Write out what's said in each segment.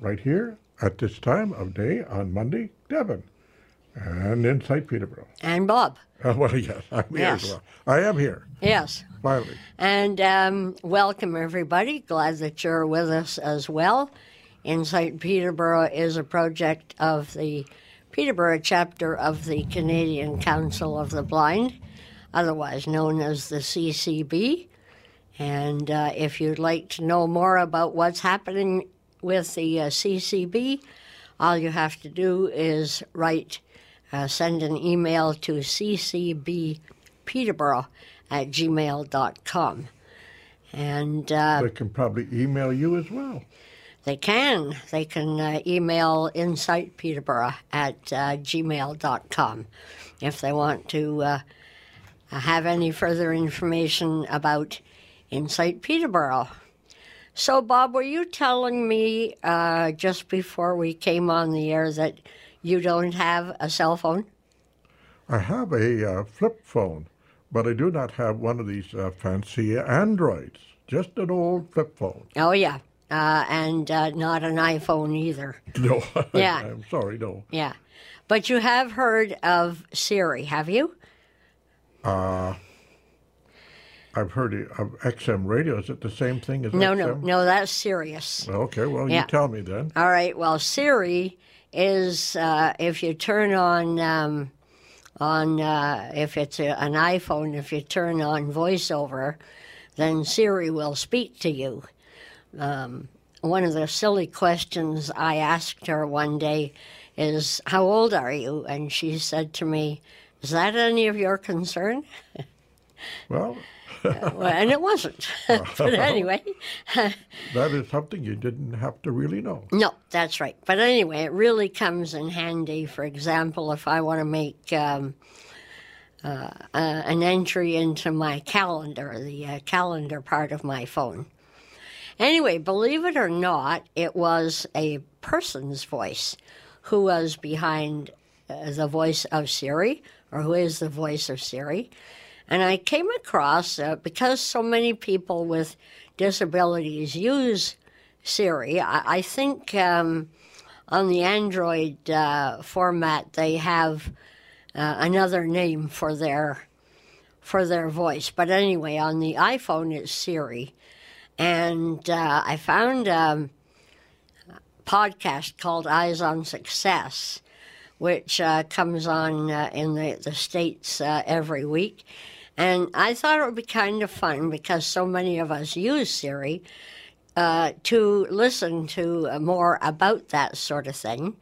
right here at this time of day on Monday, Devon, and Insight Peterborough. And Bob. Uh, well, yes, I'm here Yes. as well. I am here, Yes. finally. And um, welcome, everybody. Glad that you're with us as well. Insight Peterborough is a project of the Peterborough chapter of the Canadian Council of the Blind, otherwise known as the CCB. And uh, if you'd like to know more about what's happening with the uh, CCB, all you have to do is write, uh, send an email to ccbpeterborough at gmail.com. And uh, They can probably email you as well. they can. They can uh, email insightpeterborough at uh, gmail.com if they want to uh, have any further information about Insight Peterborough. So, Bob, were you telling me uh, just before we came on the air that you don't have a cell phone? I have a uh, flip phone, but I do not have one of these uh, fancy Androids. Just an old flip phone. Oh, yeah. Uh, and uh, not an iPhone either. No, Yeah. I'm sorry, no. Yeah. But you have heard of Siri, have you? I've heard of XM radio. Is it the same thing as No, XM? no, no, that's Sirius. Okay, well, Yeah. you tell me then. All right. Well, Siri is uh, if you turn on um, on uh, if it's a, an iPhone, if you turn on VoiceOver, then Siri will speak to you. Um, one of the silly questions I asked her one day is, "How old are you?" And she said to me, "Is that any of your concern?" Well, well, and it wasn't. but anyway. that is something you didn't have to really know. No, that's right. But anyway, it really comes in handy. For example, if I want to make um, uh, uh, an entry into my calendar, the uh, calendar part of my phone. Anyway, believe it or not, it was a person's voice who was behind uh, the voice of Siri, or who is the voice of Siri. And I came across, uh, because so many people with disabilities use Siri, I, I think um, on the Android uh, format they have uh, another name for their for their voice. But anyway, on the iPhone it's Siri, and uh, I found um, a podcast called Eyes on Success, which uh, comes on uh, in the the states every week. And I thought it would be kind of fun because so many of us use Siri uh, to listen to uh, more about that sort of thing.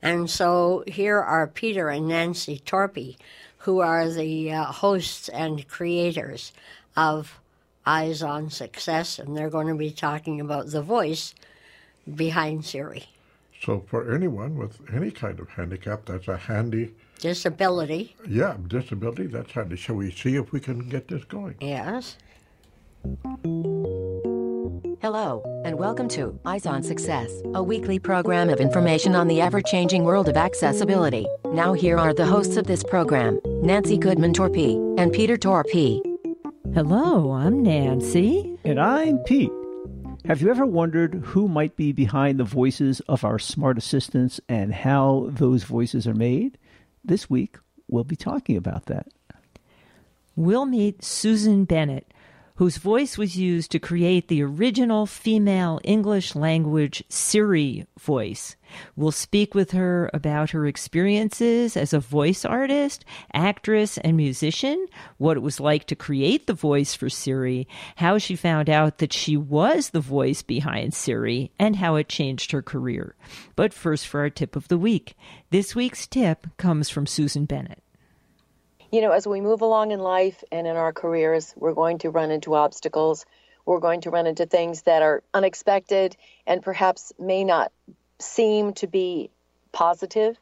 And so here are Peter and Nancy Torpey, who are the uh, hosts and creators of Eyes on Success, and they're going to be talking about the voice behind Siri. So for anyone with any kind of handicap, that's a handy, Disability, yeah, disability. That's handy. Shall we see if we can get this going? yes. Hello, and welcome to Eyes on Success, a weekly program of information on the ever changing world of accessibility. Now, here are the hosts of this program Nancy Goodman Torpey and Peter Torpey. Hello, I'm Nancy. And I'm Pete. Have you ever wondered who might be behind the voices of our smart assistants and how those voices are made? This week, we'll be talking about that. We'll meet Susan Bennett, whose voice was used to create the original female English language Siri voice. We'll speak with her about her experiences as a voice artist, actress, and musician, what it was like to create the voice for Siri, how she found out that she was the voice behind Siri, and how it changed her career. But first, for our tip of the week. This week's tip comes from Susan Bennett. You know, as we move along in life and in our careers, we're going to run into obstacles. We're going to run into things that are unexpected and perhaps may not seem to be positive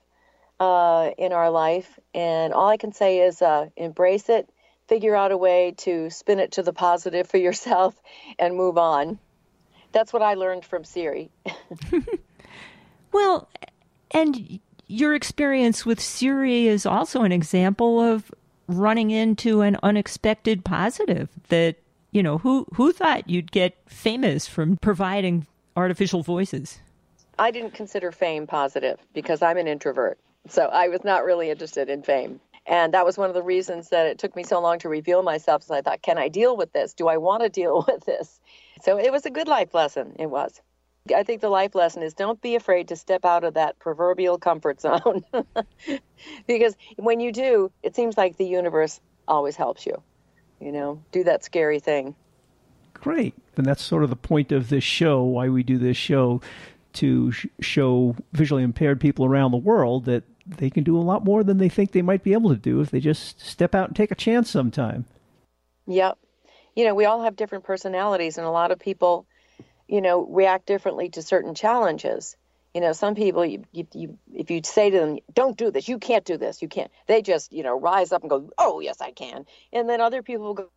uh, in our life. And all I can say is uh, embrace it, figure out a way to spin it to the positive for yourself, and move on. That's what I learned from Siri. Well, and your experience with Siri is also an example of running into an unexpected positive that, you know, who who thought you'd get famous from providing artificial voices? I didn't consider fame positive because I'm an introvert. So I was not really interested in fame. And that was one of the reasons that it took me so long to reveal myself. So I thought, can I deal with this? Do I want to deal with this? So it was a good life lesson. It was. I think the life lesson is don't be afraid to step out of that proverbial comfort zone. because when you do, it seems like the universe always helps you. You know, do that scary thing. Great. And that's sort of the point of this show, why we do this show, to sh- show visually impaired people around the world that they can do a lot more than they think they might be able to do if they just step out and take a chance sometime. Yep. You know, we all have different personalities, and a lot of people, you know, react differently to certain challenges. You know, some people, you, you, you, if you say to them, "Don't do this," you can't do this, you can't. They just, you know, rise up and go, "Oh, yes, I can." And then other people go,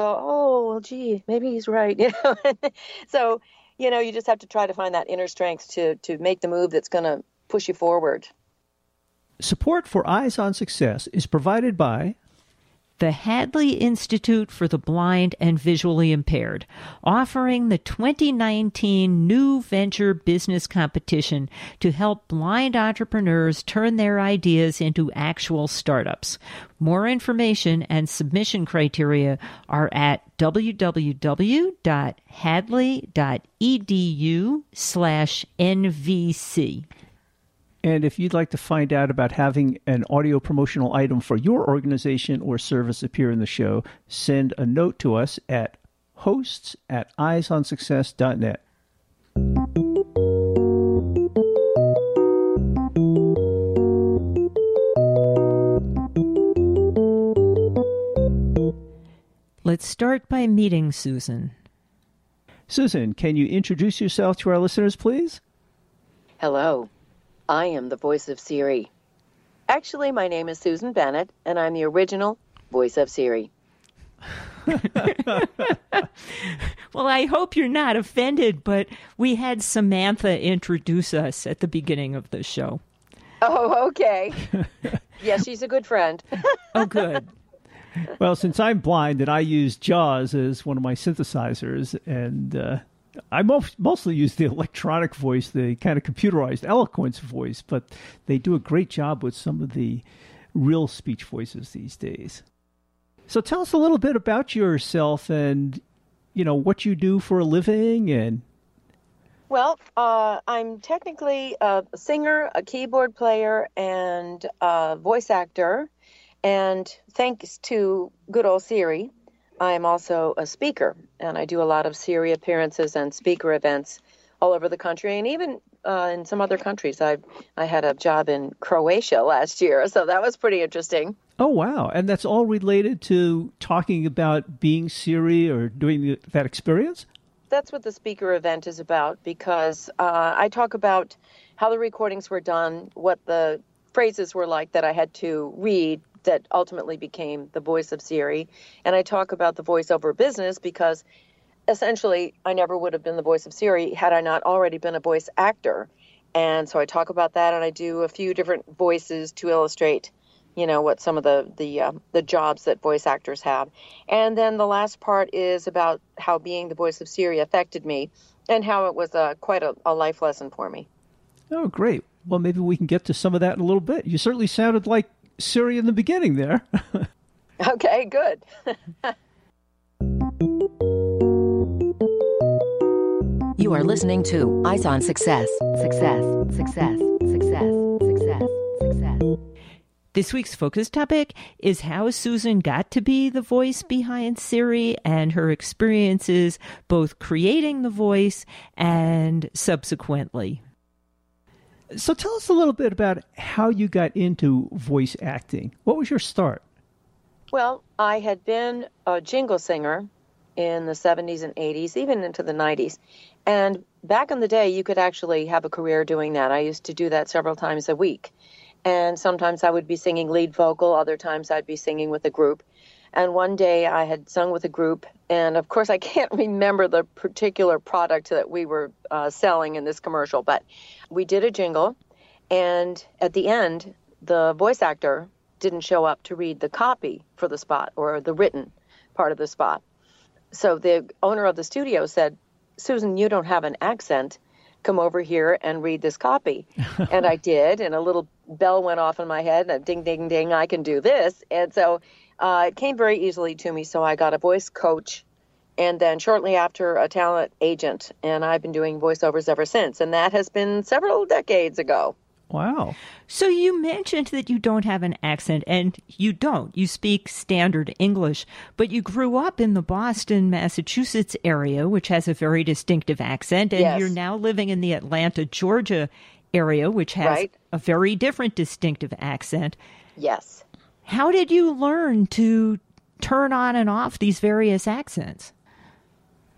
"Oh, well, gee, maybe he's right." You know, so you know, you just have to try to find that inner strength to to make the move that's going to push you forward. Support for Eyes on Success is provided by the Hadley Institute for the Blind and Visually Impaired, offering the 2019 New Venture Business Competition to help blind entrepreneurs turn their ideas into actual startups. More information and submission criteria are at www.hadley.edu slash NVC. And if you'd like to find out about having an audio promotional item for your organization or service appear in the show, send a note to us at hosts at eyesonsuccess.net. Let's start by meeting Susan. Susan, can you introduce yourself to our listeners, please? Hello. I am the voice of Siri. Actually, my name is Susan Bennett, and I'm the original voice of Siri. well, I hope you're not offended, but we had Samantha introduce us at the beginning of the show. Oh, okay. yeah, she's a good friend. oh, good. Well, since I'm blind and I use JAWS as one of my synthesizers, and uh, I most, mostly use the electronic voice, the kind of computerized eloquence voice, but they do a great job with some of the real speech voices these days. So tell us a little bit about yourself and you know what you do for a living and well, uh, I'm technically a singer, a keyboard player, and a voice actor. And thanks to good old Siri, I'm also a speaker, and I do a lot of Siri appearances and speaker events all over the country, and even uh, in some other countries. I I had a job in Croatia last year, so that was pretty interesting. Oh wow! And that's all related to talking about being Siri or doing that experience. That's what the speaker event is about, because uh, I talk about how the recordings were done, what the phrases were like that I had to read that ultimately became the voice of Siri. And I talk about the voiceover business because essentially I never would have been the voice of Siri had I not already been a voice actor. And so I talk about that and I do a few different voices to illustrate you know what some of the the uh, the jobs that voice actors have and then the last part is about how being the voice of siri affected me and how it was uh, quite a, a life lesson for me oh great well maybe we can get to some of that in a little bit you certainly sounded like Siri in the beginning there. okay, good. you are listening to Eyes on Success. Success, success, success, success, success. This week's focus topic is how Susan got to be the voice behind Siri and her experiences both creating the voice and subsequently. So tell us a little bit about how you got into voice acting. What was your start? Well, I had been a jingle singer in the 70s and 80s, even into the 90s. And back in the day, you could actually have a career doing that. I used to do that several times a week. And sometimes I would be singing lead vocal, other times I'd be singing with a group. And one day I had sung with a group, and of course I can't remember the particular product that we were uh, selling in this commercial, but we did a jingle, and at the end, the voice actor didn't show up to read the copy for the spot or the written part of the spot. So the owner of the studio said, Susan, you don't have an accent. come over here and read this copy. and I did, and a little bell went off in my head, and ding, ding, ding, I can do this. And so uh, it came very easily to me. So I got a voice coach, and then shortly after, a talent agent. And I've been doing voiceovers ever since. And that has been several decades ago. Wow. So you mentioned that you don't have an accent, and you don't. You speak standard English, but you grew up in the Boston, Massachusetts area, which has a very distinctive accent, and Yes. you're now living in the Atlanta, Georgia area, which has Right. a very different distinctive accent. Yes. How did you learn to turn on and off these various accents?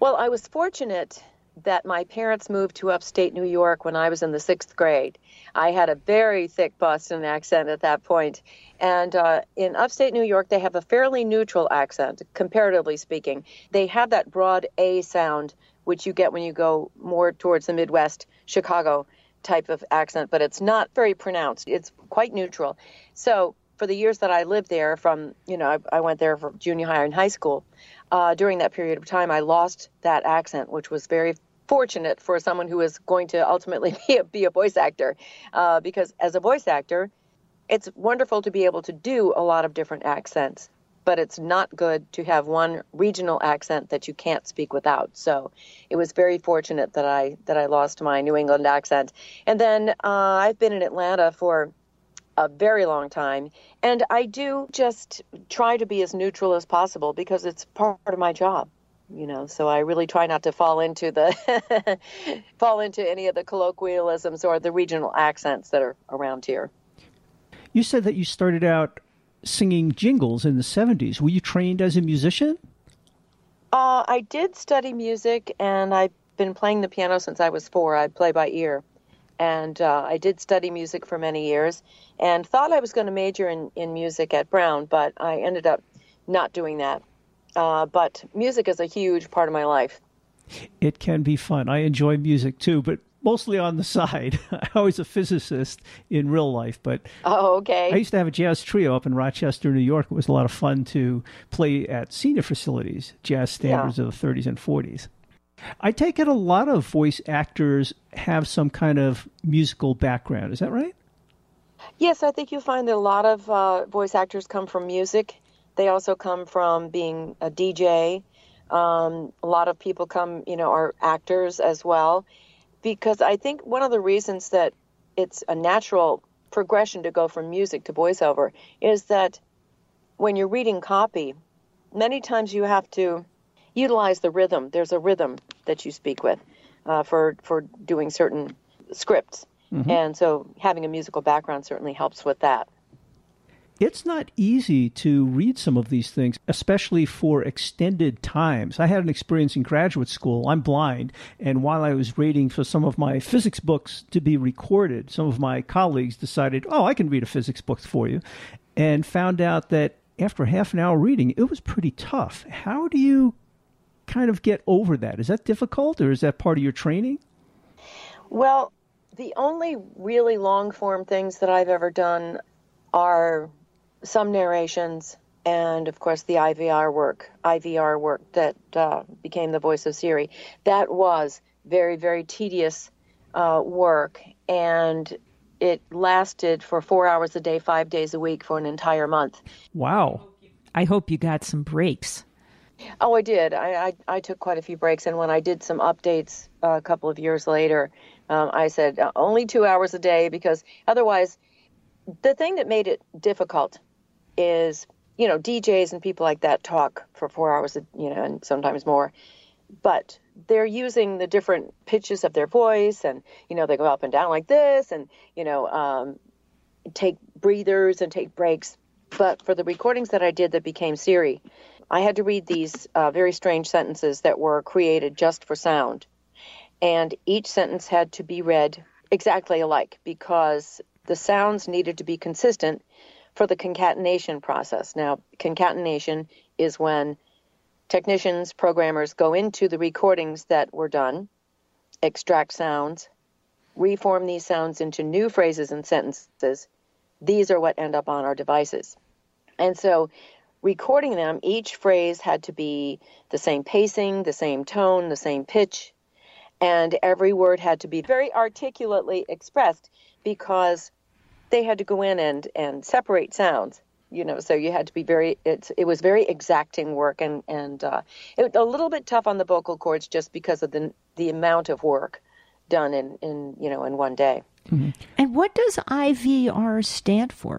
Well, I was fortunate that my parents moved to upstate New York when I was in the sixth grade. I had a very thick Boston accent at that point. And uh, in upstate New York, they have a fairly neutral accent, comparatively speaking. They have that broad A sound, which you get when you go more towards the Midwest, Chicago type of accent, but it's not very pronounced. It's quite neutral. So for the years that I lived there, from, you know, I, I went there for junior high and high school, uh, during that period of time, I lost that accent, which was very fortunate for someone who is going to ultimately be a, be a voice actor. Uh, because as a voice actor, it's wonderful to be able to do a lot of different accents, but it's not good to have one regional accent that you can't speak without. So it was very fortunate that I that I lost my New England accent. And then uh, I've been in Atlanta for a very long time. And I do just try to be as neutral as possible because it's part of my job. You know, so I really try not to fall into the fall into any of the colloquialisms or the regional accents that are around here. You said that you started out singing jingles in the 70s. Were you trained as a musician? Uh, I did study music, and I've been playing the piano since I was four. I play by ear, and uh, I did study music for many years, and thought I was going to major in, in music at Brown, but I ended up not doing that. Uh, but music is a huge part of my life. It can be fun. I enjoy music too, but mostly on the side. I was a physicist in real life, but Oh, okay. I used to have a jazz trio up in Rochester, New York. It was a lot of fun to play at senior facilities, jazz standards of the 30s and 40s. I take it a lot of voice actors have some kind of musical background. Is that right? Yes, I think you'll find that a lot of uh, voice actors come from music. They also come from being a DJ. Um, a lot of people come, you know, are actors as well. Because I think one of the reasons that it's a natural progression to go from music to voiceover is that when you're reading copy, many times you have to utilize the rhythm. There's a rhythm that you speak with uh, for for doing certain scripts, and so having a musical background certainly helps with that. It's not easy to read some of these things, especially for extended times. I had an experience in graduate school. I'm blind, and while I was waiting for some of my physics books to be recorded, some of my colleagues decided, oh, I can read a physics book for you, and found out that after half an hour reading, it was pretty tough. How do you kind of get over that? Is that difficult, or is that part of your training? Well, the only really long form things that I've ever done are some narrations and of course the IVR work, IVR work that uh, became the voice of Siri. That was very, very tedious uh, work and it lasted for four hours a day, five days a week for an entire month. Wow. I hope you got some breaks. Oh, I did. I, I, I took quite a few breaks, and when I did some updates uh, a couple of years later, um, I said uh, only two hours a day because otherwise, the thing that made it difficult is you know DJs and people like that talk for four hours, you know, and sometimes more, but they're using the different pitches of their voice, and you know they go up and down like this, and you know um, take breathers and take breaks. But for the recordings that I did that became Siri, I had to read these uh, very strange sentences that were created just for sound. And each sentence had to be read exactly alike because the sounds needed to be consistent for the concatenation process. Now, concatenation is when technicians, programmers go into the recordings that were done, extract sounds, reform these sounds into new phrases and sentences. These are what end up on our devices. And so recording them, each phrase had to be the same pacing, the same tone, the same pitch. and every word had to be very articulately expressed because they had to go in and, and separate sounds you know so you had to be very it's it was very exacting work and and uh, it, a little bit tough on the vocal cords just because of the the amount of work done in in you know in one day And what does IVR stand for?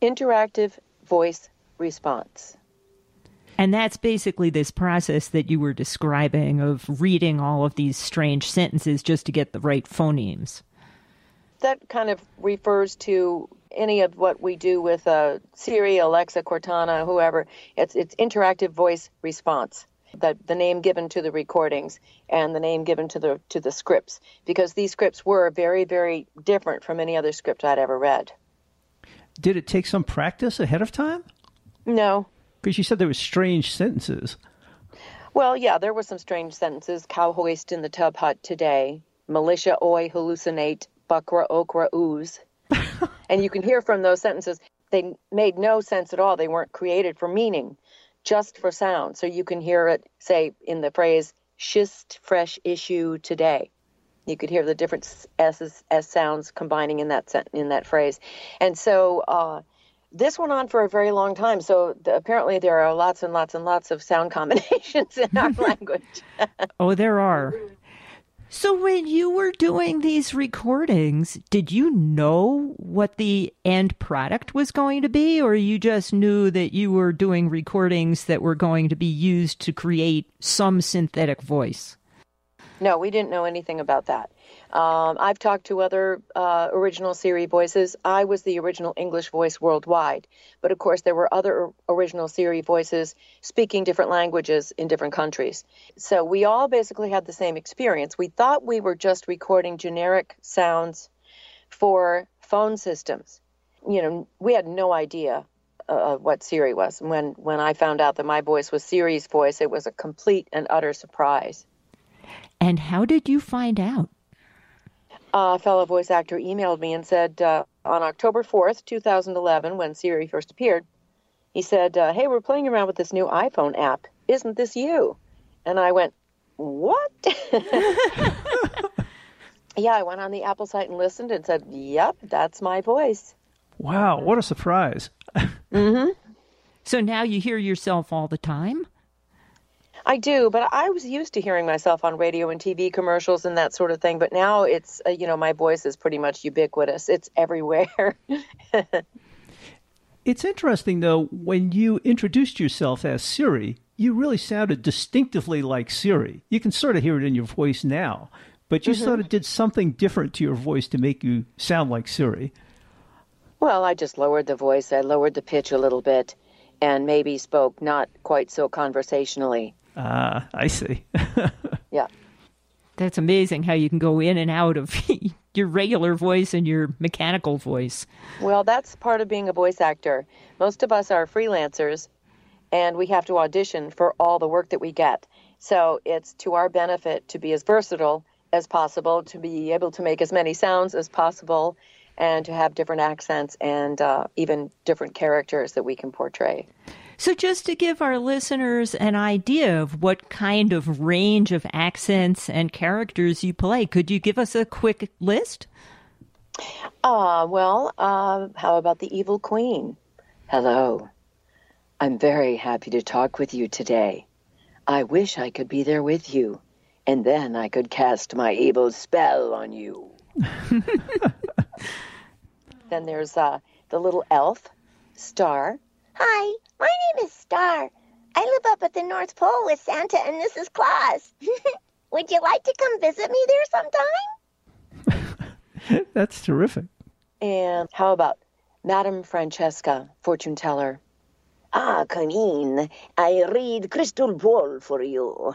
interactive voice response And that's basically this process that you were describing of reading all of these strange sentences just to get the right phonemes. that kind of refers to any of what we do with uh, Siri, Alexa, Cortana, whoever. It's it's interactive voice response. The, the name given to the recordings and the name given to the to the scripts because these scripts were very very different from any other script I'd ever read. Did it take some practice ahead of time? No, Because you said there were strange sentences. Well, yeah, there were some strange sentences. Cow hoist in the tub hut today. Militia oi hallucinate. Buckra okra ooze. and you can hear from those sentences, they made no sense at all. They weren't created for meaning, just for sound. So you can hear it, say, in the phrase, schist fresh issue today. You could hear the different S's, S sounds combining in that in that phrase. And so uh, this went on for a very long time. So the, apparently there are lots and lots and lots of sound combinations in our language. Oh, there are. So when you were doing these recordings, did you know what the end product was going to be, or you just knew that you were doing recordings that were going to be used to create some synthetic voice? No, we didn't know anything about that. Um, I've talked to other uh, original Siri voices. I was the original English voice worldwide, but of course there were other original Siri voices speaking different languages in different countries. So we all basically had the same experience. We thought we were just recording generic sounds for phone systems. You know, we had no idea uh, what Siri was. When when I found out that my voice was Siri's voice, it was a complete and utter surprise. And how did you find out? a fellow voice actor emailed me and said uh, on October 4th, 2011, when Siri first appeared, he said, uh, Hey, we're playing around with this new iPhone app. Isn't this you? And I went, What? yeah, I went on the Apple site and listened and said, Yep, that's my voice. Wow, what a surprise. So now you hear yourself all the time? I do, but I was used to hearing myself on radio and TV commercials and that sort of thing. But now it's, uh, you know, my voice is pretty much ubiquitous. It's everywhere. It's interesting, though, when you introduced yourself as Siri, you really sounded distinctively like Siri. You can sort of hear it in your voice now, but you sort of did something different to your voice to make you sound like Siri. Well, I just lowered the voice. I lowered the pitch a little bit and maybe spoke not quite so conversationally. Ah, I see. Yeah. That's amazing how you can go in and out of your regular voice and your mechanical voice. Well, that's part of being a voice actor. Most of us are freelancers and we have to audition for all the work that we get. So it's to our benefit to be as versatile as possible, to be able to make as many sounds as possible, and to have different accents and uh, even different characters that we can portray. So, just to give our listeners an idea of what kind of range of accents and characters you play, could you give us a quick list? Ah, well, uh, how about the evil queen? Hello. I'm very happy to talk with you today. I wish I could be there with you, and then I could cast my evil spell on you. then there's uh, the little elf, Star. Hi, my name is Star. I live up at the North Pole with Santa and Mrs. Claus. Would you like to come visit me there sometime? That's terrific. And how about Madame Francesca, fortune teller? Ah, Colleen, I read crystal ball for you.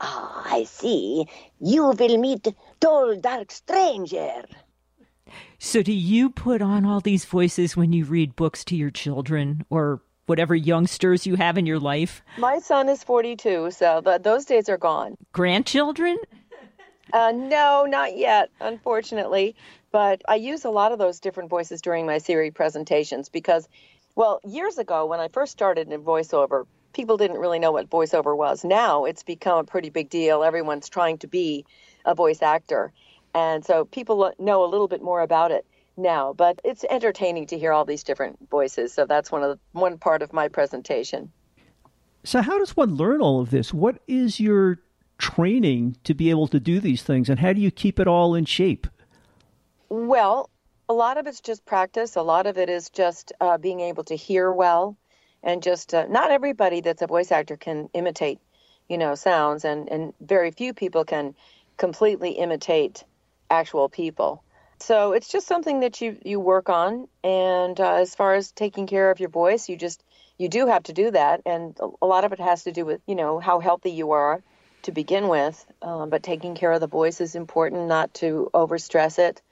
Ah, I see. You will meet tall, dark stranger. So, do you put on all these voices when you read books to your children or whatever youngsters you have in your life? My son is 42, so th- those days are gone. Grandchildren? Uh, no, not yet, unfortunately. But I use a lot of those different voices during my Siri presentations because, well, years ago when I first started in voiceover, people didn't really know what voiceover was. Now it's become a pretty big deal. Everyone's trying to be a voice actor. And so people know a little bit more about it now, but it's entertaining to hear all these different voices. So that's one of the, one part of my presentation. So how does one learn all of this? What is your training to be able to do these things and how do you keep it all in shape? Well, a lot of it's just practice. A lot of it is just uh, being able to hear well, and just uh, not everybody that's a voice actor can imitate, you know, sounds, and and very few people can completely imitate actual people. So it's just something that you you work on. And uh, as far as taking care of your voice, you just you do have to do that, and a lot of it has to do with you know how healthy you are to begin with. Um, but taking care of the voice is important, not to overstress it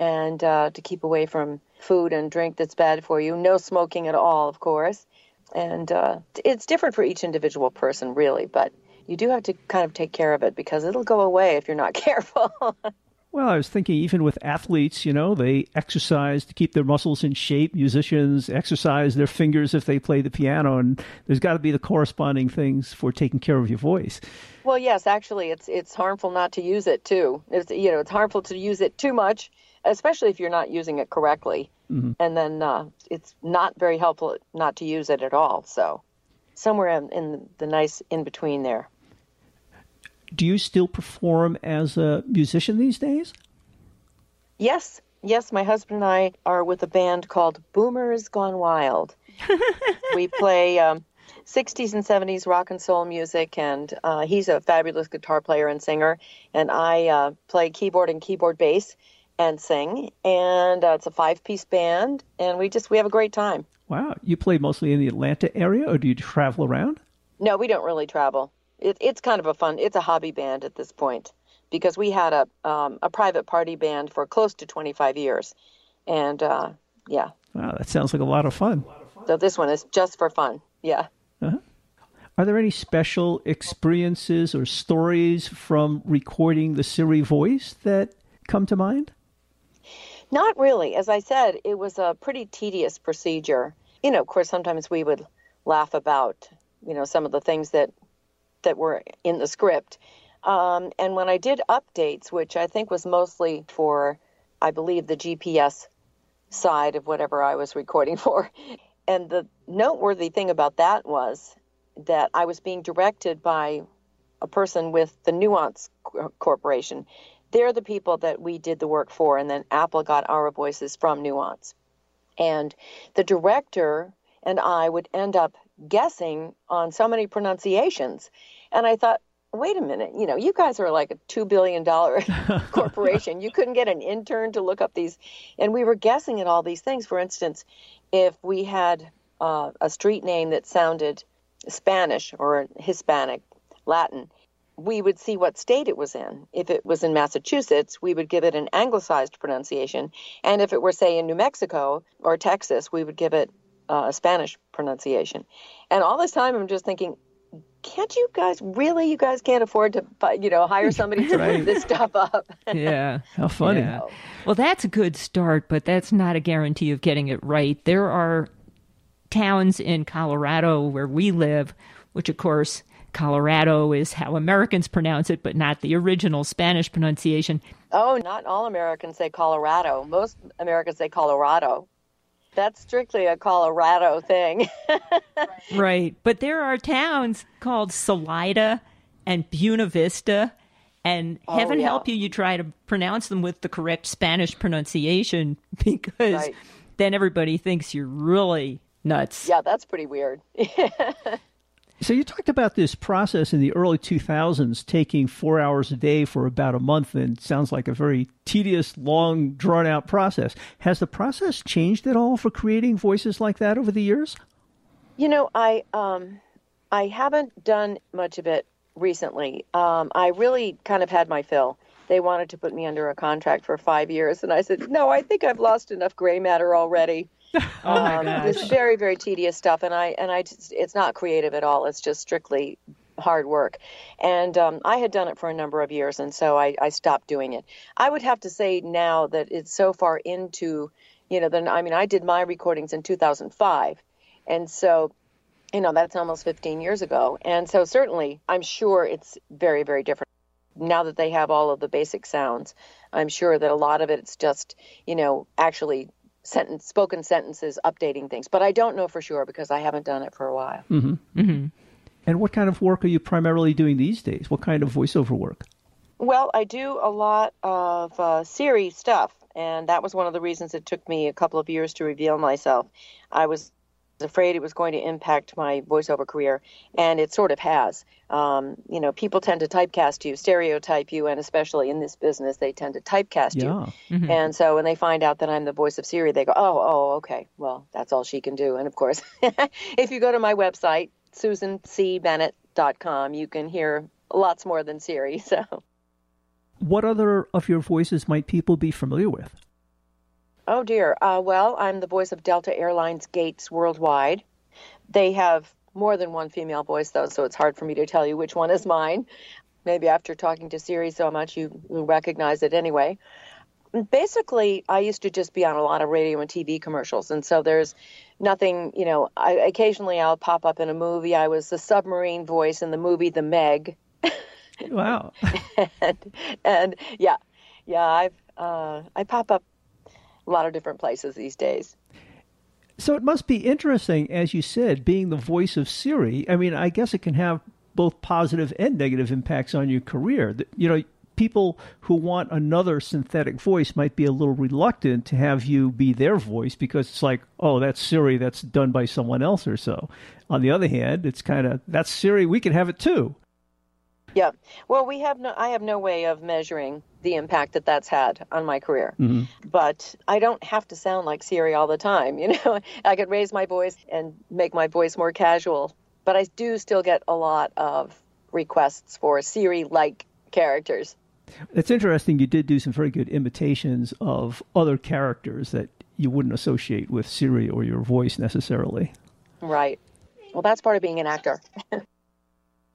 and uh, to keep away from food and drink that's bad for you. No smoking at all, of course. And uh, it's different for each individual person, really, but you do have to kind of take care of it because it'll go away if you're not careful. Well, I was thinking even with athletes, you know, they exercise to keep their muscles in shape. Musicians exercise their fingers if they play the piano, and there's got to be the corresponding things for taking care of your voice. Well, yes, actually, it's it's harmful not to use it too. It's you know, it's harmful to use it too much, especially if you're not using it correctly, mm-hmm. and then uh, it's not very helpful not to use it at all. So, somewhere in, in the nice in between there do you still perform as a musician these days? Yes, yes. My husband and I are with a band called Boomers Gone Wild. we play um, 60s and 70s rock and soul music, and uh, he's a fabulous guitar player and singer, and I uh, play keyboard and keyboard bass and sing. And uh, it's a five-piece band, and we just we have a great time. Wow, you play mostly in the Atlanta area, or do you travel around? No, we don't really travel it, it's kind of a fun. It's a hobby band at this point because we had a um, a private party band for close to 25 years, and uh, yeah. Wow, that sounds like a lot of fun. So this one is just for fun. Yeah. Uh-huh. Are there any special experiences or stories from recording the Siri voice that come to mind? Not really. As I said, it was a pretty tedious procedure. You know, of course, sometimes we would laugh about, you know, some of the things that that were in the script. Um, and when I did updates, which I think was mostly for, I believe, the GPS side of whatever I was recording for. And the noteworthy thing about that was that I was being directed by a person with the Nuance Corporation. They're the people that we did the work for, and then Apple got our voices from Nuance. And the director and I would end up guessing on so many pronunciations. And I thought, wait a minute, you know, you guys are like a $2 billion corporation. you couldn't get an intern to look up these. And we were guessing at all these things. For instance, if we had uh, a street name that sounded Spanish or Hispanic, Latin, we would see what state it was in. If it was in Massachusetts, we would give it an anglicized pronunciation. And if it were, say, in New Mexico or Texas, we would give it uh, a Spanish pronunciation. And all this time, I'm just thinking, can't you guys really? You guys can't afford to, you know, hire somebody to right. this stuff up. yeah, how funny. Yeah. Well, that's a good start, but that's not a guarantee of getting it right. There are towns in Colorado where we live, which of course Colorado is how Americans pronounce it, but not the original Spanish pronunciation. Oh, not all Americans say Colorado. Most Americans say Colorado. That's strictly a Colorado thing. right. But there are towns called Salida and Buena Vista. And oh, heaven yeah. help you, you try to pronounce them with the correct Spanish pronunciation because right. then everybody thinks you're really nuts. Yeah, that's pretty weird. So you talked about this process in the early 2000s taking four hours a day for about a month, and sounds like a very tedious, long, drawn out process. Has the process changed at all for creating voices like that over the years? You know, I um, I haven't done much of it recently. Um, I really kind of had my fill. They wanted to put me under a contract for five years, and I said, no, I think I've lost enough gray matter already. oh my um, gosh. It's very, very tedious stuff, and I and I just, it's not creative at all. It's just strictly hard work. And um, I had done it for a number of years, and so I, I stopped doing it. I would have to say now that it's so far into, you know, then I mean, I did my recordings in 2005, and so you know that's almost 15 years ago and so certainly i'm sure it's very very different now that they have all of the basic sounds, I'm sure that a lot of it's just, you know, actually sentence spoken sentences updating things. But I don't know for sure because I haven't done it for a while. Mm-hmm. And what kind of work are you primarily doing these days? What kind of voiceover work? Well, I do a lot of uh, Siri stuff, and that was one of the reasons it took me a couple of years to reveal myself. I was afraid it was going to impact my voiceover career, and it sort of has. Um, you know, people tend to typecast you, stereotype you, and especially in this business, they tend to typecast Yeah. you. And so when they find out that I'm the voice of Siri, they go, "Oh, oh, okay. Well, that's all she can do." And of course, if you go to my website, susancbennett.com, you can hear lots more than Siri. So. What other of your voices might people be familiar with? Oh dear. Uh, well, I'm the voice of Delta Airlines Gates Worldwide. They have more than one female voice, though, so it's hard for me to tell you which one is mine. Maybe after talking to Siri so much, you will recognize it anyway. Basically, I used to just be on a lot of radio and TV commercials, and so there's nothing, you know. I, occasionally, I'll pop up in a movie. I was the submarine voice in the movie The Meg, Wow. and, and yeah, yeah, I've uh, I pop up a lot of different places these days. So it must be interesting, as you said, being the voice of Siri. I mean, I guess it can have both positive and negative impacts on your career. You know, people who want another synthetic voice might be a little reluctant to have you be their voice because it's like, oh, that's Siri, that's done by someone else or so. On the other hand, it's kind of, that's Siri, we can have it too. Yeah. Well, we have no. I have no way of measuring the impact that that's had on my career. Mm-hmm. But I don't have to sound like Siri all the time. You know, I could raise my voice and make my voice more casual. But I do still get a lot of requests for Siri-like characters. It's interesting, you did do some very good imitations of other characters that you wouldn't associate with Siri or your voice necessarily. Right. Well, that's part of being an actor.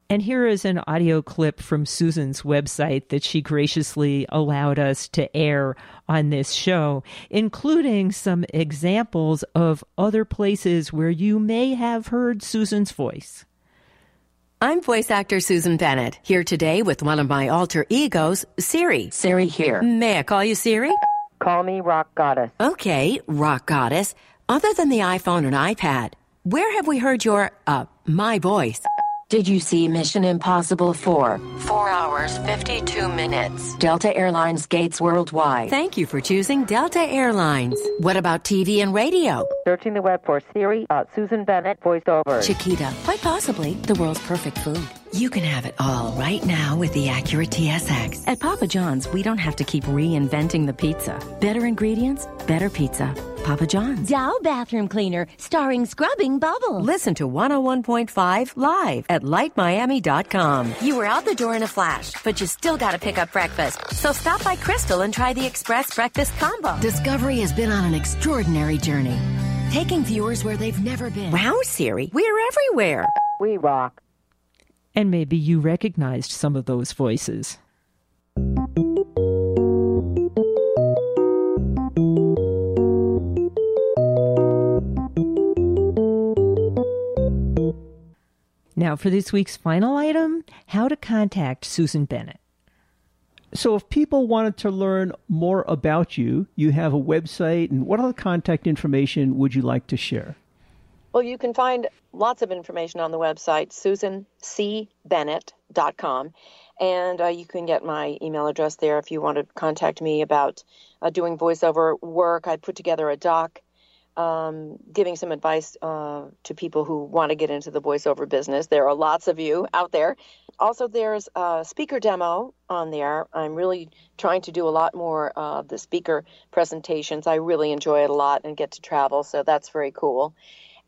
And here is an audio clip from Susan's website that she graciously allowed us to air on this show, including some examples of other places where you may have heard Susan's voice. I'm voice actor Susan Bennett, here today with one of my alter egos, Siri. Siri here. May I call you Siri? Call me Rock Goddess. Okay, rock goddess. Other than the iPhone and iPad, where have we heard your, uh, my voice? Did you see Mission Impossible 4? 4 hours, 52 minutes. Delta Airlines Gates Worldwide. Thank you for choosing Delta Airlines. What about TV and radio? Searching the web for Siri, uh, Susan Bennett voiceover. Chiquita, quite possibly the world's perfect food. You can have it all right now with the Acura TSX. At Papa John's, we don't have to keep reinventing the pizza. Better ingredients, better pizza. Papa John's. Dow bathroom cleaner starring scrubbing bubbles. Listen to 101.5 live at lightmiami.com. You were out the door in a flash, but you still got to pick up breakfast. So stop by Krystal and try the Express Breakfast Combo. Discovery has been on an extraordinary journey, taking viewers where they've never been. Wow, Siri, we're everywhere. We rock. And maybe you recognized some of those voices. Now, for this week's final item how to contact Susan Bennett. So, if people wanted to learn more about you, you have a website, and what other contact information would you like to share? Well, you can find lots of information on the website, susancbennett.com. And uh, you can get my email address there if you want to contact me about uh, doing voiceover work. I put together a doc um, giving some advice uh, to people who want to get into the voiceover business. There are lots of you out there. Also, there's a speaker demo on there. I'm really trying to do a lot more of the speaker presentations. I really enjoy it a lot and get to travel, so that's very cool.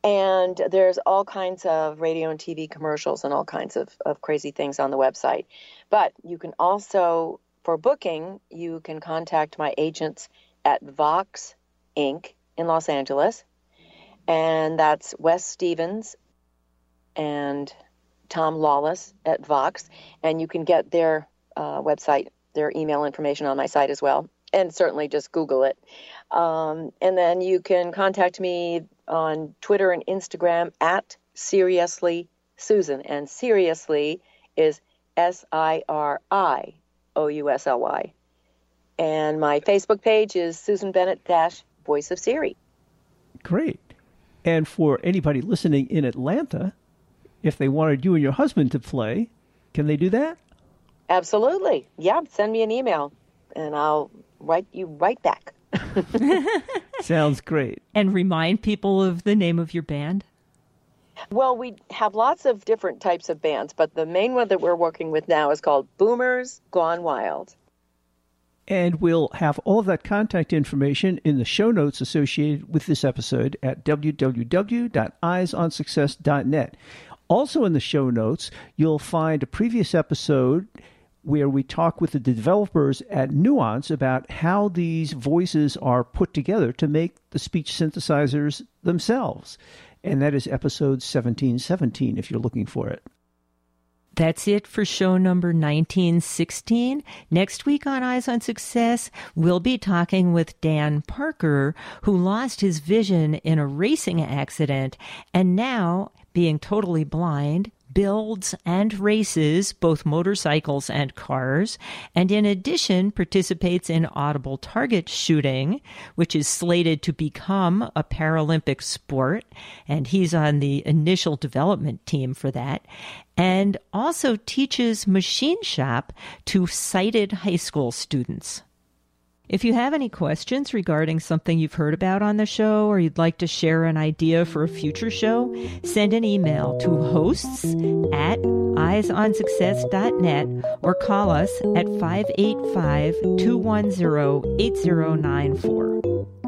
And there's all kinds of radio and TV commercials and all kinds of, of crazy things on the website. But you can also, for booking, you can contact my agents at Vox Inc. in Los Angeles. And that's Wes Stevens and Tom Lawless at Vox. And you can get their uh, website, their email information on my site as well. And certainly just Google it. Um, and then you can contact me on Twitter and Instagram at Siriously Susan. And Siriously is S I R I O U S L Y. And my Facebook page is Susan Bennett dash Voice of Siri. Great. And for anybody listening in Atlanta, if they wanted you and your husband to play, can they do that? Absolutely. Yeah, send me an email and I'll write you right back. Sounds great. And remind people of the name of your band. Well, we have lots of different types of bands, but the main one that we're working with now is called Boomers Gone Wild. And we'll have all of that contact information in the show notes associated with this episode at www.eyesonsuccess.net. Also, in the show notes, you'll find a previous episode where we talk with the developers at Nuance about how these voices are put together to make the speech synthesizers themselves. And that is episode 1717 if you're looking for it. That's it for show number 1916. Next week on Eyes on Success, we'll be talking with Dan Parker, who lost his vision in a racing accident and now, being totally blind, builds and races both motorcycles and cars, and in addition participates in audible target shooting, which is slated to become a Paralympic sport, and he's on the initial development team for that, and also teaches machine shop to sighted high school students. If you have any questions regarding something you've heard about on the show or you'd like to share an idea for a future show, send an email to hosts at eyesonsuccess.net or call us at 585 210 8094.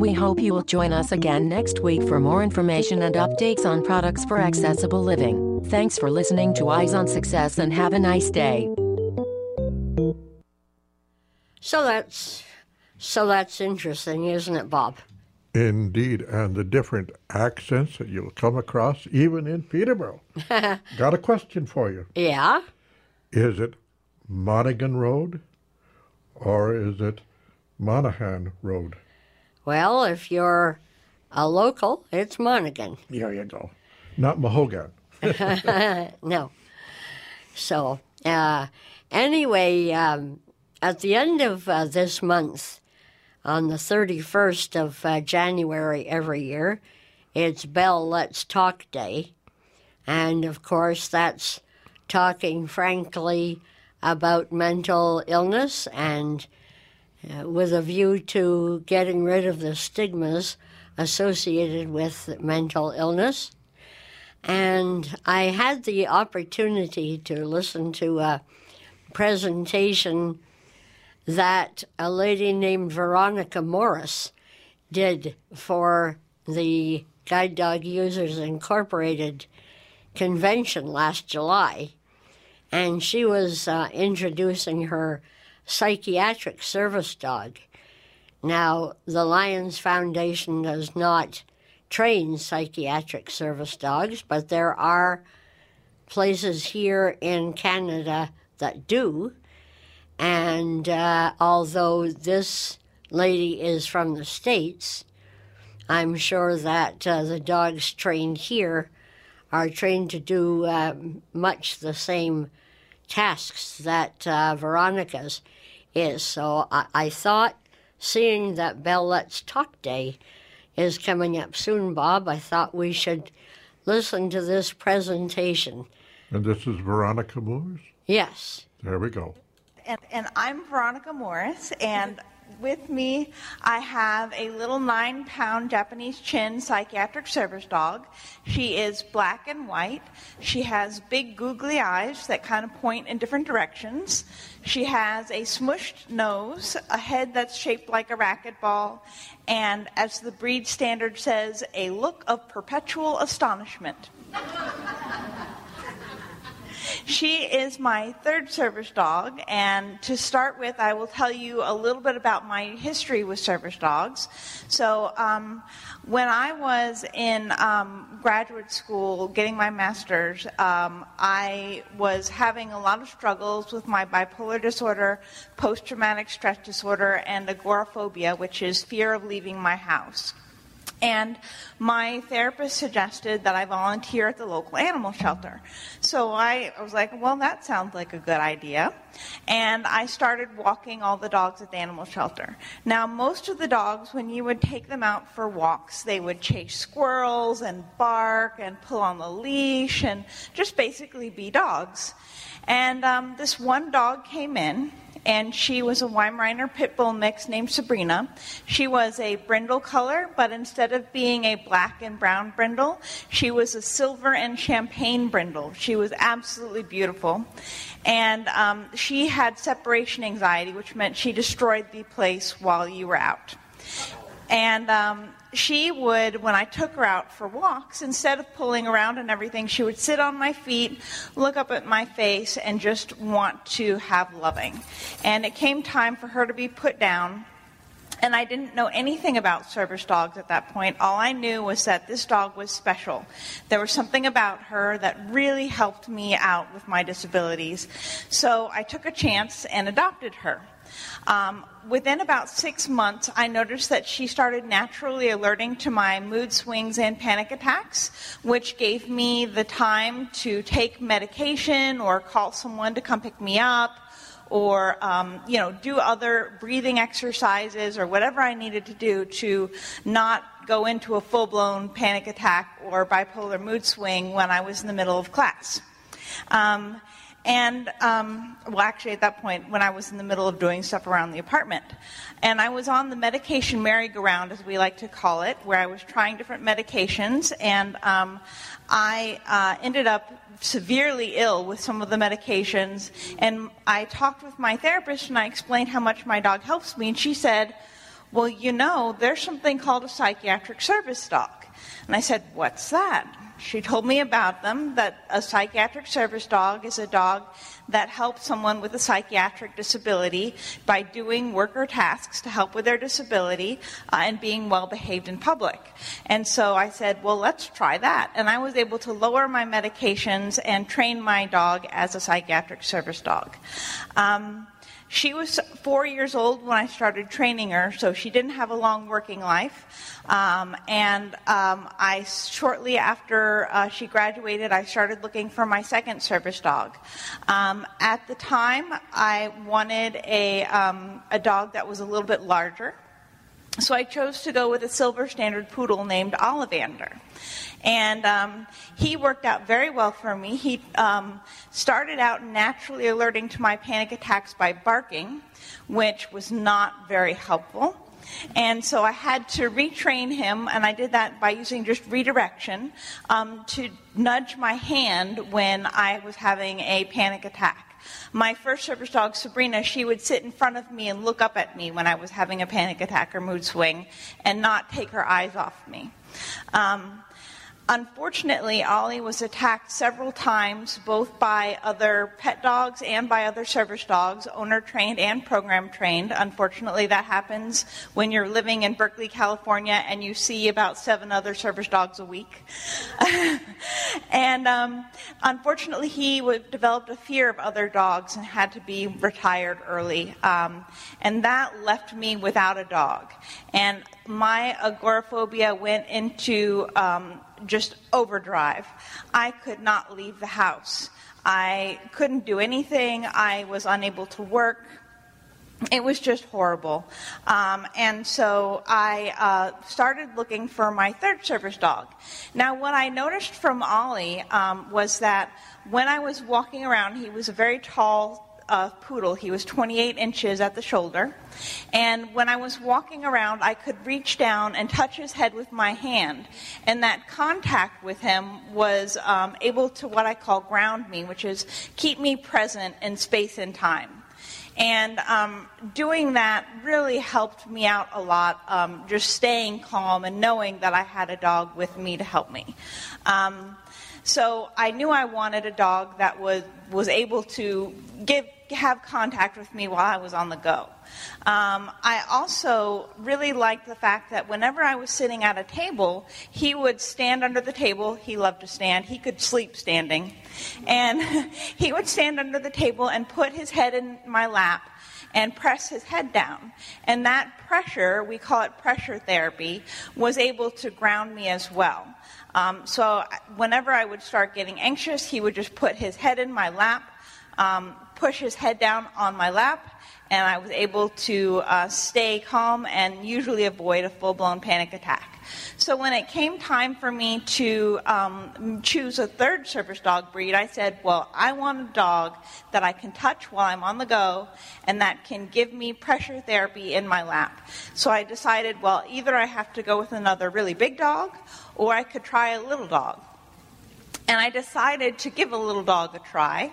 We hope you will join us again next week for more information and updates on products for accessible living. Thanks for listening to Eyes on Success and have a nice day. So that's so that's interesting, isn't it, Bob? Indeed, and the different accents that you'll come across even in Peterborough. Got a question for you. Yeah. Is it Monaghan Road or is it Monaghan Road? Well, if you're a local, it's Monaghan. There you go. Not Mahogan. no. So, uh, anyway, um, at the end of uh, this month, on the 31st of uh, January every year, it's Bell Let's Talk Day. And of course, that's talking frankly about mental illness and uh, with a view to getting rid of the stigmas associated with mental illness. And I had the opportunity to listen to a presentation that a lady named Veronica Morris did for the Guide Dog Users Incorporated convention last July. And she was uh, introducing her psychiatric service dog. Now, the Lions Foundation does not train psychiatric service dogs, but there are places here in Canada that do. And uh, although this lady is from the States, I'm sure that uh, the dogs trained here are trained to do uh, much the same tasks that uh, Veronica's is. So I, I thought, seeing that Bell Let's Talk Day is coming up soon, Bob, I thought we should listen to this presentation. And this is Veronica Moores? Yes. There we go. And, and I'm Veronica Morris, and with me I have a little nine pound Japanese chin psychiatric service dog. She is black and white. She has big googly eyes that kind of point in different directions. She has a smushed nose, a head that's shaped like a racquetball, and as the breed standard says, a look of perpetual astonishment. She is my third service dog, and to start with, I will tell you a little bit about my history with service dogs. So, um, when I was in um, graduate school getting my master's, um, I was having a lot of struggles with my bipolar disorder, post traumatic stress disorder, and agoraphobia, which is fear of leaving my house. And my therapist suggested that I volunteer at the local animal shelter. So I, I, was like, well, that sounds like a good idea. And I started walking all the dogs at the animal shelter. Now, most of the dogs, when you would take them out for walks, they would chase squirrels and bark and pull on the leash and just basically be dogs. And um, this one dog came in and she was a Weimaraner pit bull mix named Sabrina. She was a brindle color, but instead of being a black and brown brindle, she was a silver and champagne brindle. She was absolutely beautiful. And um, she had separation anxiety, which meant she destroyed the place while you were out. And um, she would, when I took her out for walks, instead of pulling around and everything, she would sit on my feet, look up at my face, and just want to have loving. And it came time for her to be put down. And I didn't know anything about service dogs at that point. All I knew was that this dog was special. There was something about her that really helped me out with my disabilities. So I took a chance and adopted her. Um, within about six months, I noticed that she started naturally alerting to my mood swings and panic attacks, which gave me the time to take medication or call someone to come pick me up or um, you know do other breathing exercises or whatever I needed to do to not go into a full-blown panic attack or bipolar mood swing when I was in the middle of class. Um, and, um, well, actually, at that point, when I was in the middle of doing stuff around the apartment. And I was on the medication merry-go-round, as we like to call it, where I was trying different medications. And um, I uh, ended up severely ill with some of the medications. And I talked with my therapist and I explained how much my dog helps me. And she said, Well, you know, there's something called a psychiatric service dog. And I said, What's that? She told me about them that a psychiatric service dog is a dog that helps someone with a psychiatric disability by doing worker tasks to help with their disability uh, and being well behaved in public. And so I said, well, let's try that. And I was able to lower my medications and train my dog as a psychiatric service dog. Um, she was four years old when I started training her, so she didn't have a long working life. Um, and um, I shortly after uh, she graduated, I started looking for my second service dog. Um, at the time, I wanted a um, a dog that was a little bit larger. So I chose to go with a silver standard poodle named Ollivander. And um, he worked out very well for me. He um, started out naturally alerting to my panic attacks by barking, which was not very helpful. And so I had to retrain him, and I did that by using just redirection um, to nudge my hand when I was having a panic attack. My first service dog, Sabrina, she would sit in front of me and look up at me when I was having a panic attack or mood swing and not take her eyes off me. Um, Unfortunately, Ollie was attacked several times, both by other pet dogs and by other service dogs, owner trained and program trained. Unfortunately, that happens when you're living in Berkeley, California, and you see about seven other service dogs a week. and um, unfortunately, he developed a fear of other dogs and had to be retired early. Um, and that left me without a dog. And my agoraphobia went into um, just overdrive. I could not leave the house. I couldn't do anything. I was unable to work. It was just horrible. Um, and so I uh, started looking for my third service dog. Now, what I noticed from Ollie um, was that when I was walking around, he was a very tall a poodle. He was 28 inches at the shoulder. And when I was walking around, I could reach down and touch his head with my hand. And that contact with him was um, able to what I call ground me, which is keep me present in space and time. And um, doing that really helped me out a lot, um, just staying calm and knowing that I had a dog with me to help me. Um, so I knew I wanted a dog that was, was able to give, have contact with me while I was on the go. Um, I also really liked the fact that whenever I was sitting at a table, he would stand under the table. He loved to stand. He could sleep standing. And he would stand under the table and put his head in my lap and press his head down. And that pressure, we call it pressure therapy, was able to ground me as well. Um, so whenever I would start getting anxious, he would just put his head in my lap, um, push his head down on my lap, and I was able to uh, stay calm and usually avoid a full blown panic attack. So when it came time for me to um, choose a third service dog breed, I said, well, I want a dog that I can touch while I'm on the go and that can give me pressure therapy in my lap. So I decided, well, either I have to go with another really big dog or I could try a little dog. And I decided to give a little dog a try.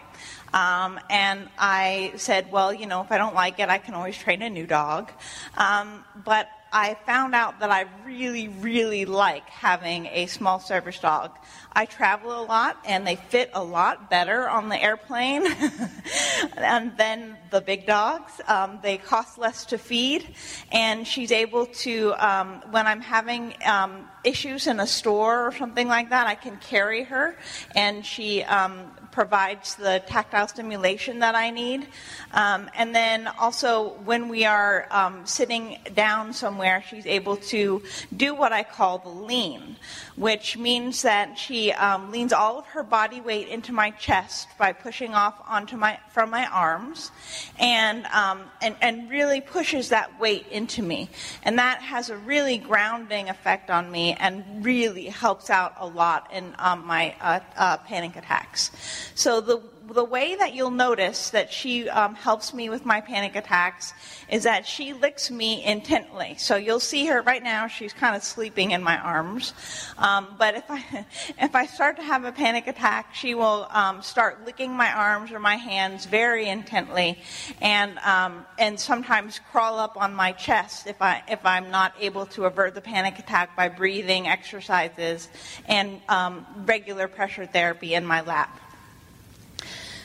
Um, and I said, well, you know, if I don't like it, I can always train a new dog. Um, but I found out that I really, really like having a small service dog. I travel a lot and they fit a lot better on the airplane than the big dogs. Um, they cost less to feed, and she's able to, um, when I'm having um, issues in a store or something like that, I can carry her, and she um, provides the tactile stimulation that I need. Um, and then also, when we are um, sitting down somewhere, she's able to do what I call the lean, which means that she um, leans all of her body weight into my chest by pushing off onto my from my arms, and um, and and really pushes that weight into me, and that has a really grounding effect on me, and really helps out a lot in um, my uh, uh, panic attacks. So the the way that you'll notice that she um, helps me with my panic attacks is that she licks me intently. So you'll see her right now; she's kind of sleeping in my arms. Um, but if I if I start to have a panic attack, she will um, start licking my arms or my hands very intently, and um, and sometimes crawl up on my chest if I if I'm not able to avert the panic attack by breathing exercises and um, regular pressure therapy in my lap.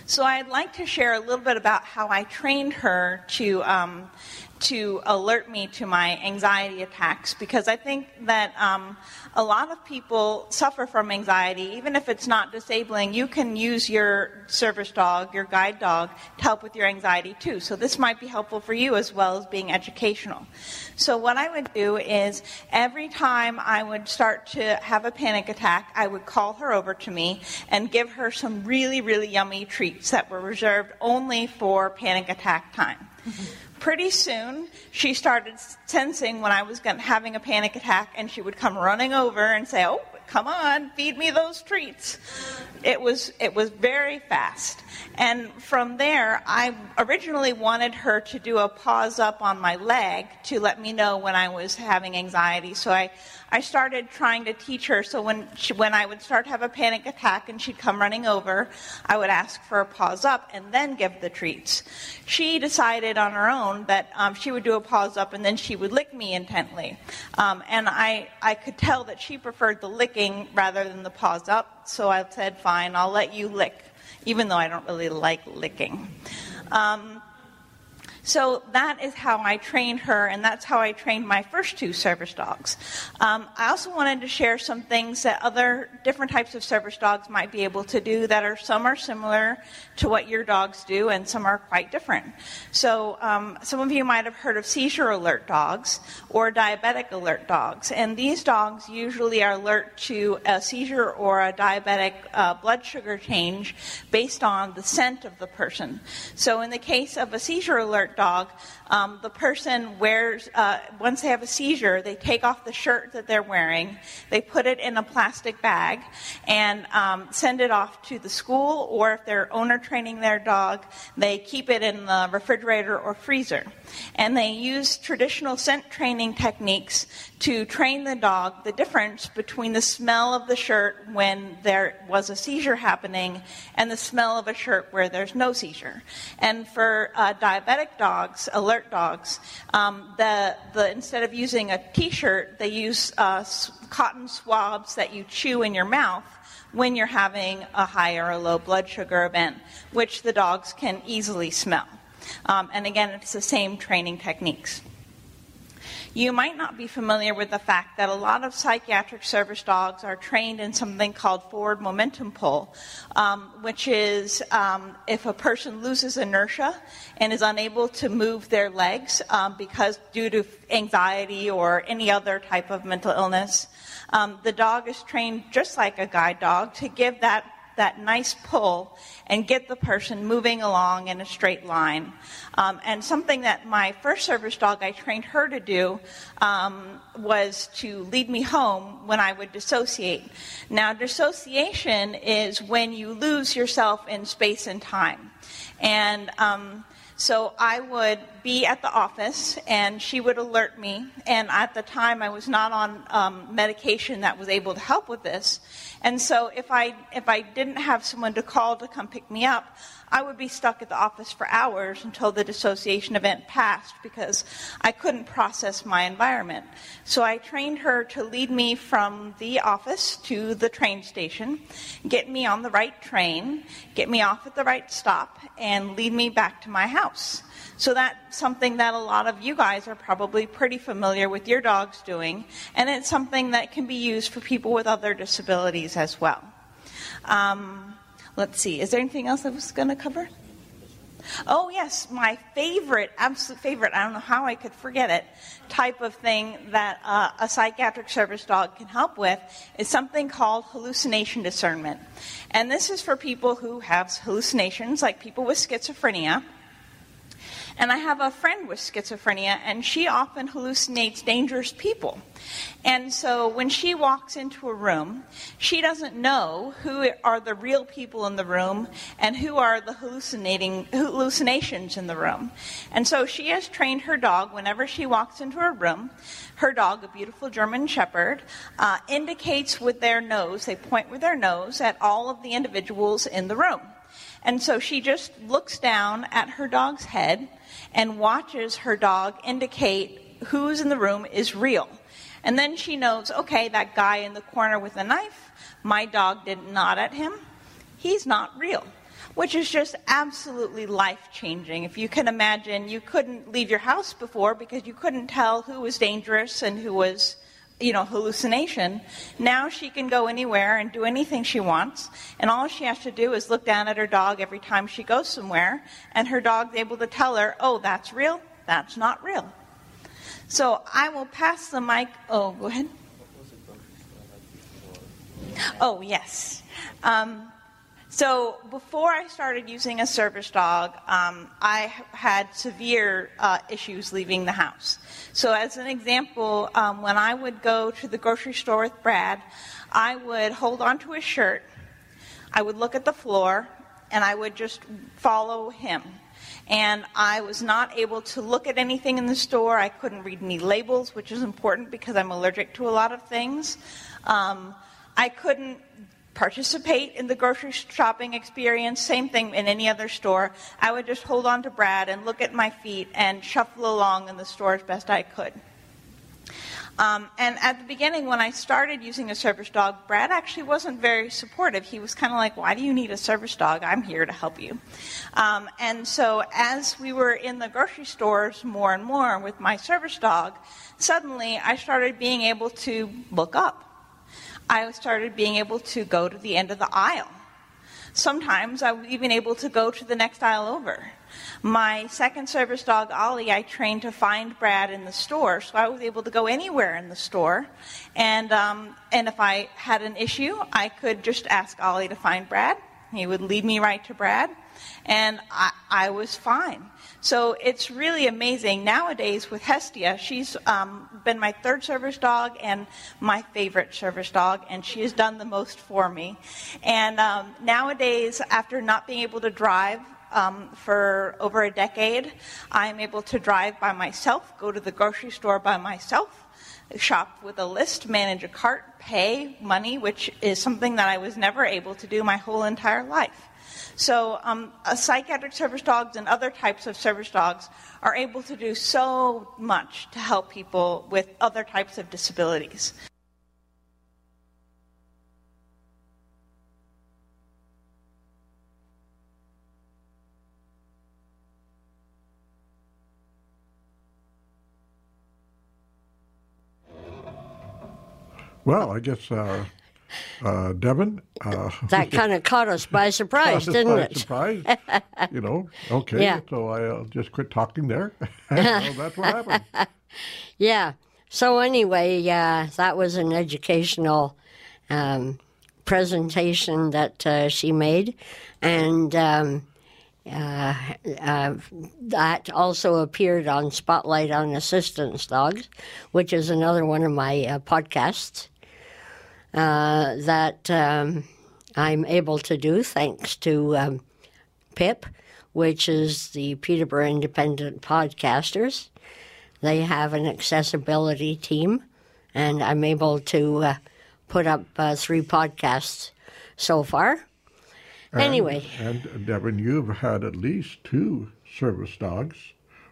So I'd like to share a little bit about how I trained her to um, to alert me to my anxiety attacks because I think that um, a lot of people suffer from anxiety, even if it's not disabling. You can use your service dog, your guide dog, to help with your anxiety too. So this might be helpful for you as well as being educational. So what I would do is every time I would start to have a panic attack, I would call her over to me and give her some really, really yummy treats that were reserved only for panic attack time. Pretty soon, she started sensing when I was having a panic attack, and she would come running over and say, "Oh, come on, feed me those treats." It was it was very fast, and from there, I originally wanted her to do a paws up on my leg to let me know when I was having anxiety. So I I started trying to teach her. So when she, when I would start to have a panic attack and she'd come running over, I would ask for a paws up and then give the treats. She decided on her own that um, she would do a paws up and then she would lick me intently. Um, and I I could tell that she preferred the licking rather than the paws up. So I said, fine, I'll let you lick, even though I don't really like licking. Um, so that is how I trained her, and that's how I trained my first two service dogs. Um, I also wanted to share some things that other different types of service dogs might be able to do that are some are similar to what your dogs do, and some are quite different. So um, some of you might have heard of seizure alert dogs or diabetic alert dogs, and these dogs usually are alert to a seizure or a diabetic uh, blood sugar change based on the scent of the person. So in the case of a seizure alert dog, um, the person wears, uh, once they have a seizure, they take off the shirt that they're wearing, they put it in a plastic bag, and um, send it off to the school, or if they're owner training their dog, they keep it in the refrigerator or freezer. And they use traditional scent training techniques to train the dog the difference between the smell of the shirt when there was a seizure happening and the smell of a shirt where there's no seizure. And for diabetic dogs, alert dogs, um, the, the, instead of using a t-shirt, they use uh, cotton swabs that you chew in your mouth when you're having a high or a low blood sugar event, which the dogs can easily smell. Um, and again, it's the same training techniques. You might not be familiar with the fact that a lot of psychiatric service dogs are trained in something called forward momentum pull, um, which is um, if a person loses inertia and is unable to move their legs um, because due to anxiety or any other type of mental illness, um, the dog is trained just like a guide dog to give that that nice pull and get the person moving along in a straight line. Um, and something that my first service dog, I trained her to do, um, was to lead me home when I would dissociate. Now, dissociation is when you lose yourself in space and time. And um, so I would be at the office and she would alert me. And at the time, I was not on um, medication that was able to help with this. And so if I, if I didn't have someone to call to come pick me up, I would be stuck at the office for hours until the dissociation event passed because I couldn't process my environment. So I trained her to lead me from the office to the train station, get me on the right train, get me off at the right stop, and lead me back to my house. So that's something that a lot of you guys are probably pretty familiar with your dogs doing, and it's something that can be used for people with other disabilities as well. Um, Let's see. Is there anything else I was going to cover? Oh, yes, my favorite, absolute favorite, I don't know how I could forget it, type of thing that uh, a psychiatric service dog can help with is something called hallucination discernment. And this is for people who have hallucinations, like people with schizophrenia. And I have a friend with schizophrenia, and she often hallucinates dangerous people. And so when she walks into a room, she doesn't know who are the real people in the room and who are the hallucinating hallucinations in the room. And so she has trained her dog whenever she walks into a room. Her dog, a beautiful German Shepherd, uh, indicates with their nose, they point with their nose at all of the individuals in the room. And so she just looks down at her dog's head and watches her dog indicate who's in the room is real. And then she knows, okay, that guy in the corner with the knife, my dog didn't nod at him. He's not real. Which is just absolutely life changing. If you can imagine, you couldn't leave your house before because you couldn't tell who was dangerous and who was you know, hallucination. Now she can go anywhere and do anything she wants, and all she has to do is look down at her dog every time she goes somewhere, and her dog's able to tell her, oh, that's real, that's not real. So I will pass the mic. Oh, go ahead. Oh, yes. Um, so before I started using a service dog, um, I had severe uh, issues leaving the house. So as an example, um, when I would go to the grocery store with Brad, I would hold onto his shirt, I would look at the floor, and I would just follow him. And I was not able to look at anything in the store. I couldn't read any labels, which is important because I'm allergic to a lot of things. Um, I couldn't participate in the grocery shopping experience, same thing in any other store. I would just hold on to Brad and look at my feet and shuffle along in the store as best I could. Um, and at the beginning, when I started using a service dog, Brad actually wasn't very supportive. He was kind of like, Why do you need a service dog? I'm here to help you. Um, and so, as we were in the grocery stores more and more with my service dog, suddenly I started being able to look up I started being able to go to the end of the aisle. Sometimes I was even able to go to the next aisle over. My second service dog, Ollie, I trained to find Brad in the store, so I was able to go anywhere in the store. And, um, and if I had an issue, I could just ask Ollie to find Brad, He would lead me right to Brad, and I, I was fine. So it's really amazing. Nowadays, with Hestia, she's um, been my third service dog and my favorite service dog, and she has done the most for me. And um, nowadays, after not being able to drive, um, for over a decade. I'm able to drive by myself, go to the grocery store by myself, shop with a list, manage a cart, pay money, which is something that I was never able to do my whole entire life. So, um, psychiatric service dogs and other types of service dogs are able to do so much to help people with other types of disabilities. Well, I guess uh, uh, Devin. Uh, that kind of caught us by surprise, didn't by it? Surprise. you know. Okay. Yeah. So I'll just quit talking there. so that's what happened. Yeah. So anyway, uh, that was an educational um, presentation that uh, she made, and um, uh, uh, that also appeared on Spotlight on Assistance Dogs, which is another one of my uh, podcasts uh, that um, I'm able to do thanks to um, PIP, which is the Peterborough Independent Podcasters. They have an accessibility team, and I'm able to uh, put up uh, three podcasts so far. And, Anyway. And Devin, you've had at least two service dogs,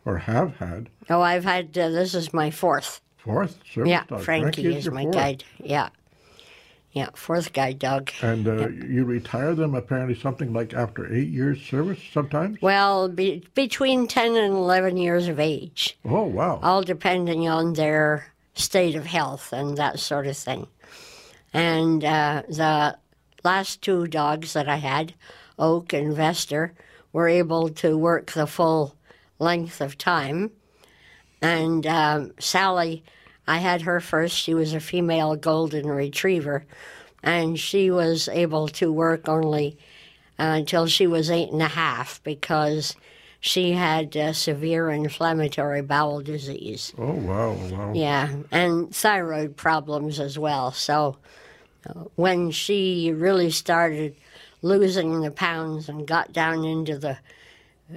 or have had. Oh, I've had uh, this is my fourth. Fourth service yeah, dog. Frankie, Frankie is your my fourth. guide. Yeah, yeah, fourth guy, dog. And uh, you retire them apparently something like after eight years service sometimes? Well, be, between ten and eleven years of age, Oh, wow. all depending on their state of health and that sort of thing. And uh, the last two dogs that I had, Oak and Vester, were able to work the full length of time. And um, Sally, I had her first. She was a female golden retriever, and she was able to work only uh, until she was eight and a half because she had uh, severe inflammatory bowel disease. Oh, wow, wow. Yeah, and thyroid problems as well. So uh, when she really started losing the pounds and got down into the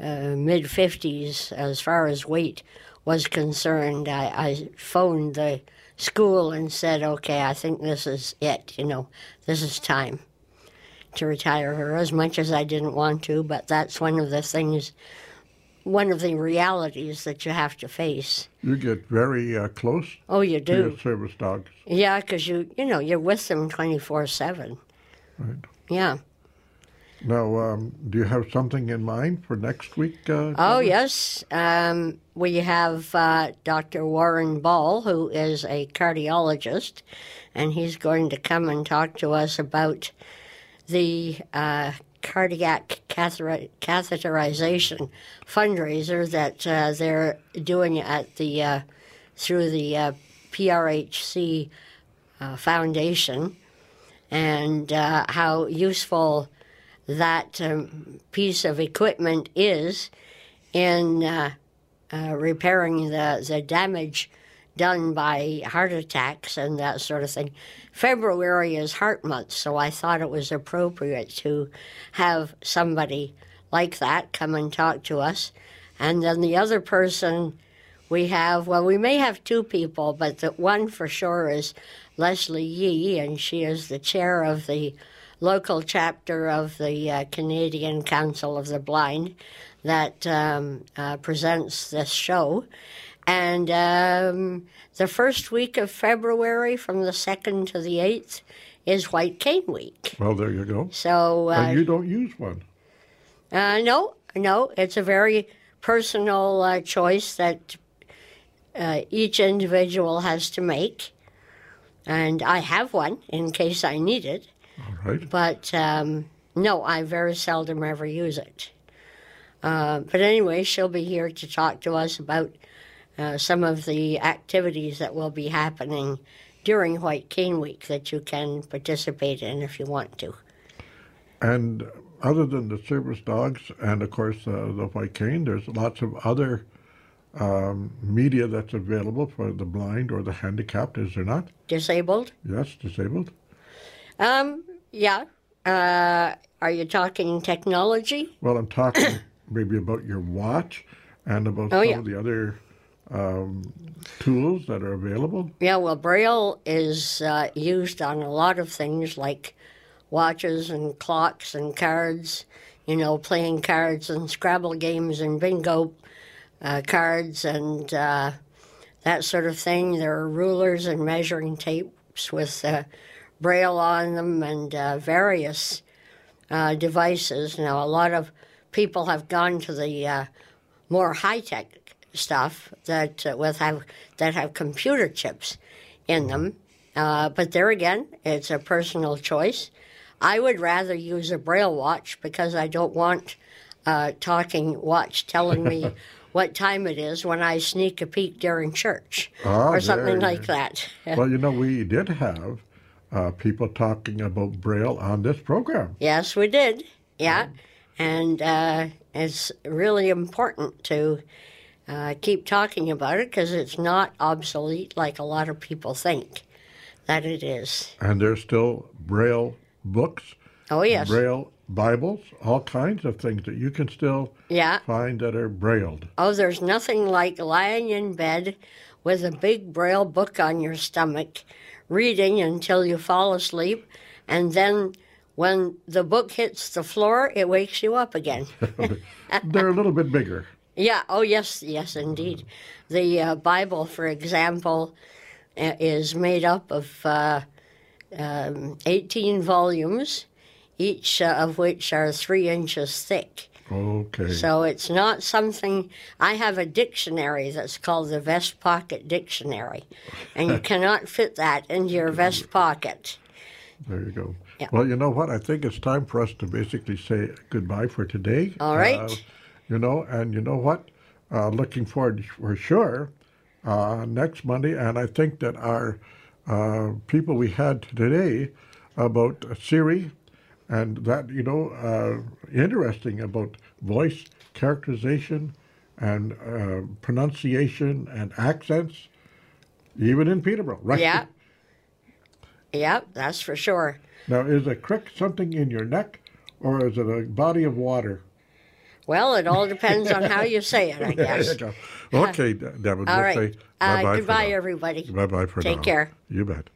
uh, mid 50s as far as weight was concerned, I, I phoned the school and said, okay, I think this is it. You know, this is time to retire her as much as I didn't want to, but that's one of the things, one of the realities that you have to face. You get very uh, close Oh, you do. service dogs. Yeah, because you you know you're with them twenty four seven. Right. Yeah. Now, um, do you have something in mind for next week? Uh, Oh yes, um, we have uh, Dr. Warren Ball, who is a cardiologist, and he's going to come and talk to us about the uh, cardiac catheter- catheterization fundraiser that uh, they're doing at the uh, through the uh, PRHC uh, Foundation, and uh, how useful that um, piece of equipment is in uh, uh, repairing the, the damage done by heart attacks and that sort of thing. February is Heart Month, so I thought it was appropriate to have somebody like that come and talk to us. And then the other person we have, well, we may have two people, but the one for sure is Leslie Yee, and she is the chair of the local chapter of the uh, Canadian Council of the Blind that um, uh, presents this show. And um, the first week of February, from the 2nd to the 8th, is White Cane Week. Well, there you go. So, uh, and you don't use one. uh, no, no, it's a very personal uh, choice that uh, each individual has to make. And I have one in case I need it. All right. But um, no, I very seldom ever use it. Uh, but anyway, she'll be here to talk to us about uh, some of the activities that will be happening during White Cane Week that you can participate in if you want to. And other than the service dogs and, of course, uh, the white cane, there's lots of other um, media that's available for the blind or the handicapped, is there not? Disabled? Yes, disabled. Um, yeah. Uh, are you talking technology? Well, I'm talking maybe about your watch and about Oh, some yeah. of the other um, tools that are available. Yeah, well, Braille is uh, used on a lot of things like watches and clocks and cards, you know, playing cards and Scrabble games and bingo uh, cards and uh, that sort of thing. There are rulers and measuring tapes with uh, Braille on them and uh, various uh, devices. Now, a lot of people have gone to the uh, more high tech stuff that uh, with have that have computer chips in them. Uh, but there again, it's a personal choice. I would rather use a braille watch because I don't want a talking watch telling me what time it is when I sneak a peek during church Ah, or something there like that. well, you know, we did have uh, people talking about Braille on this program. Yes, we did. Yeah. And uh, it's really important to uh, keep talking about it because it's not obsolete like a lot of people think that it is. And there's still Braille books, Oh, yes. Braille Bibles, all kinds of things that you can still Yeah. find that are brailled. Oh, there's nothing like lying in bed with a big braille book on your stomach, reading until you fall asleep, and then when the book hits the floor, it wakes you up again. They're a little bit bigger. Yeah. Oh, yes. Yes, indeed. The uh, Bible, for example, uh, is made up of uh, um, 18 volumes, each uh, of which are three inches thick. Okay. So it's not something. I have a dictionary that's called the Vest Pocket Dictionary, and you cannot fit that into your vest pocket. There you go. Yeah. Well, you know what? I think it's time for us to basically say goodbye for today. All right. Uh, you know, and you know what? Uh, looking forward for sure uh, next Monday. And I think that our uh, people we had today about Siri and that, you know, uh, interesting about voice characterization and uh, pronunciation and accents, even in Peterborough, right? Yeah. Yeah, that's for sure. Now, is a crick something in your neck, or is it a body of water? Well, it all depends on how you say it, I guess. Okay, De- Devin. All we'll right. Uh, for goodbye, everybody. Bye bye for Take now. care. You bet.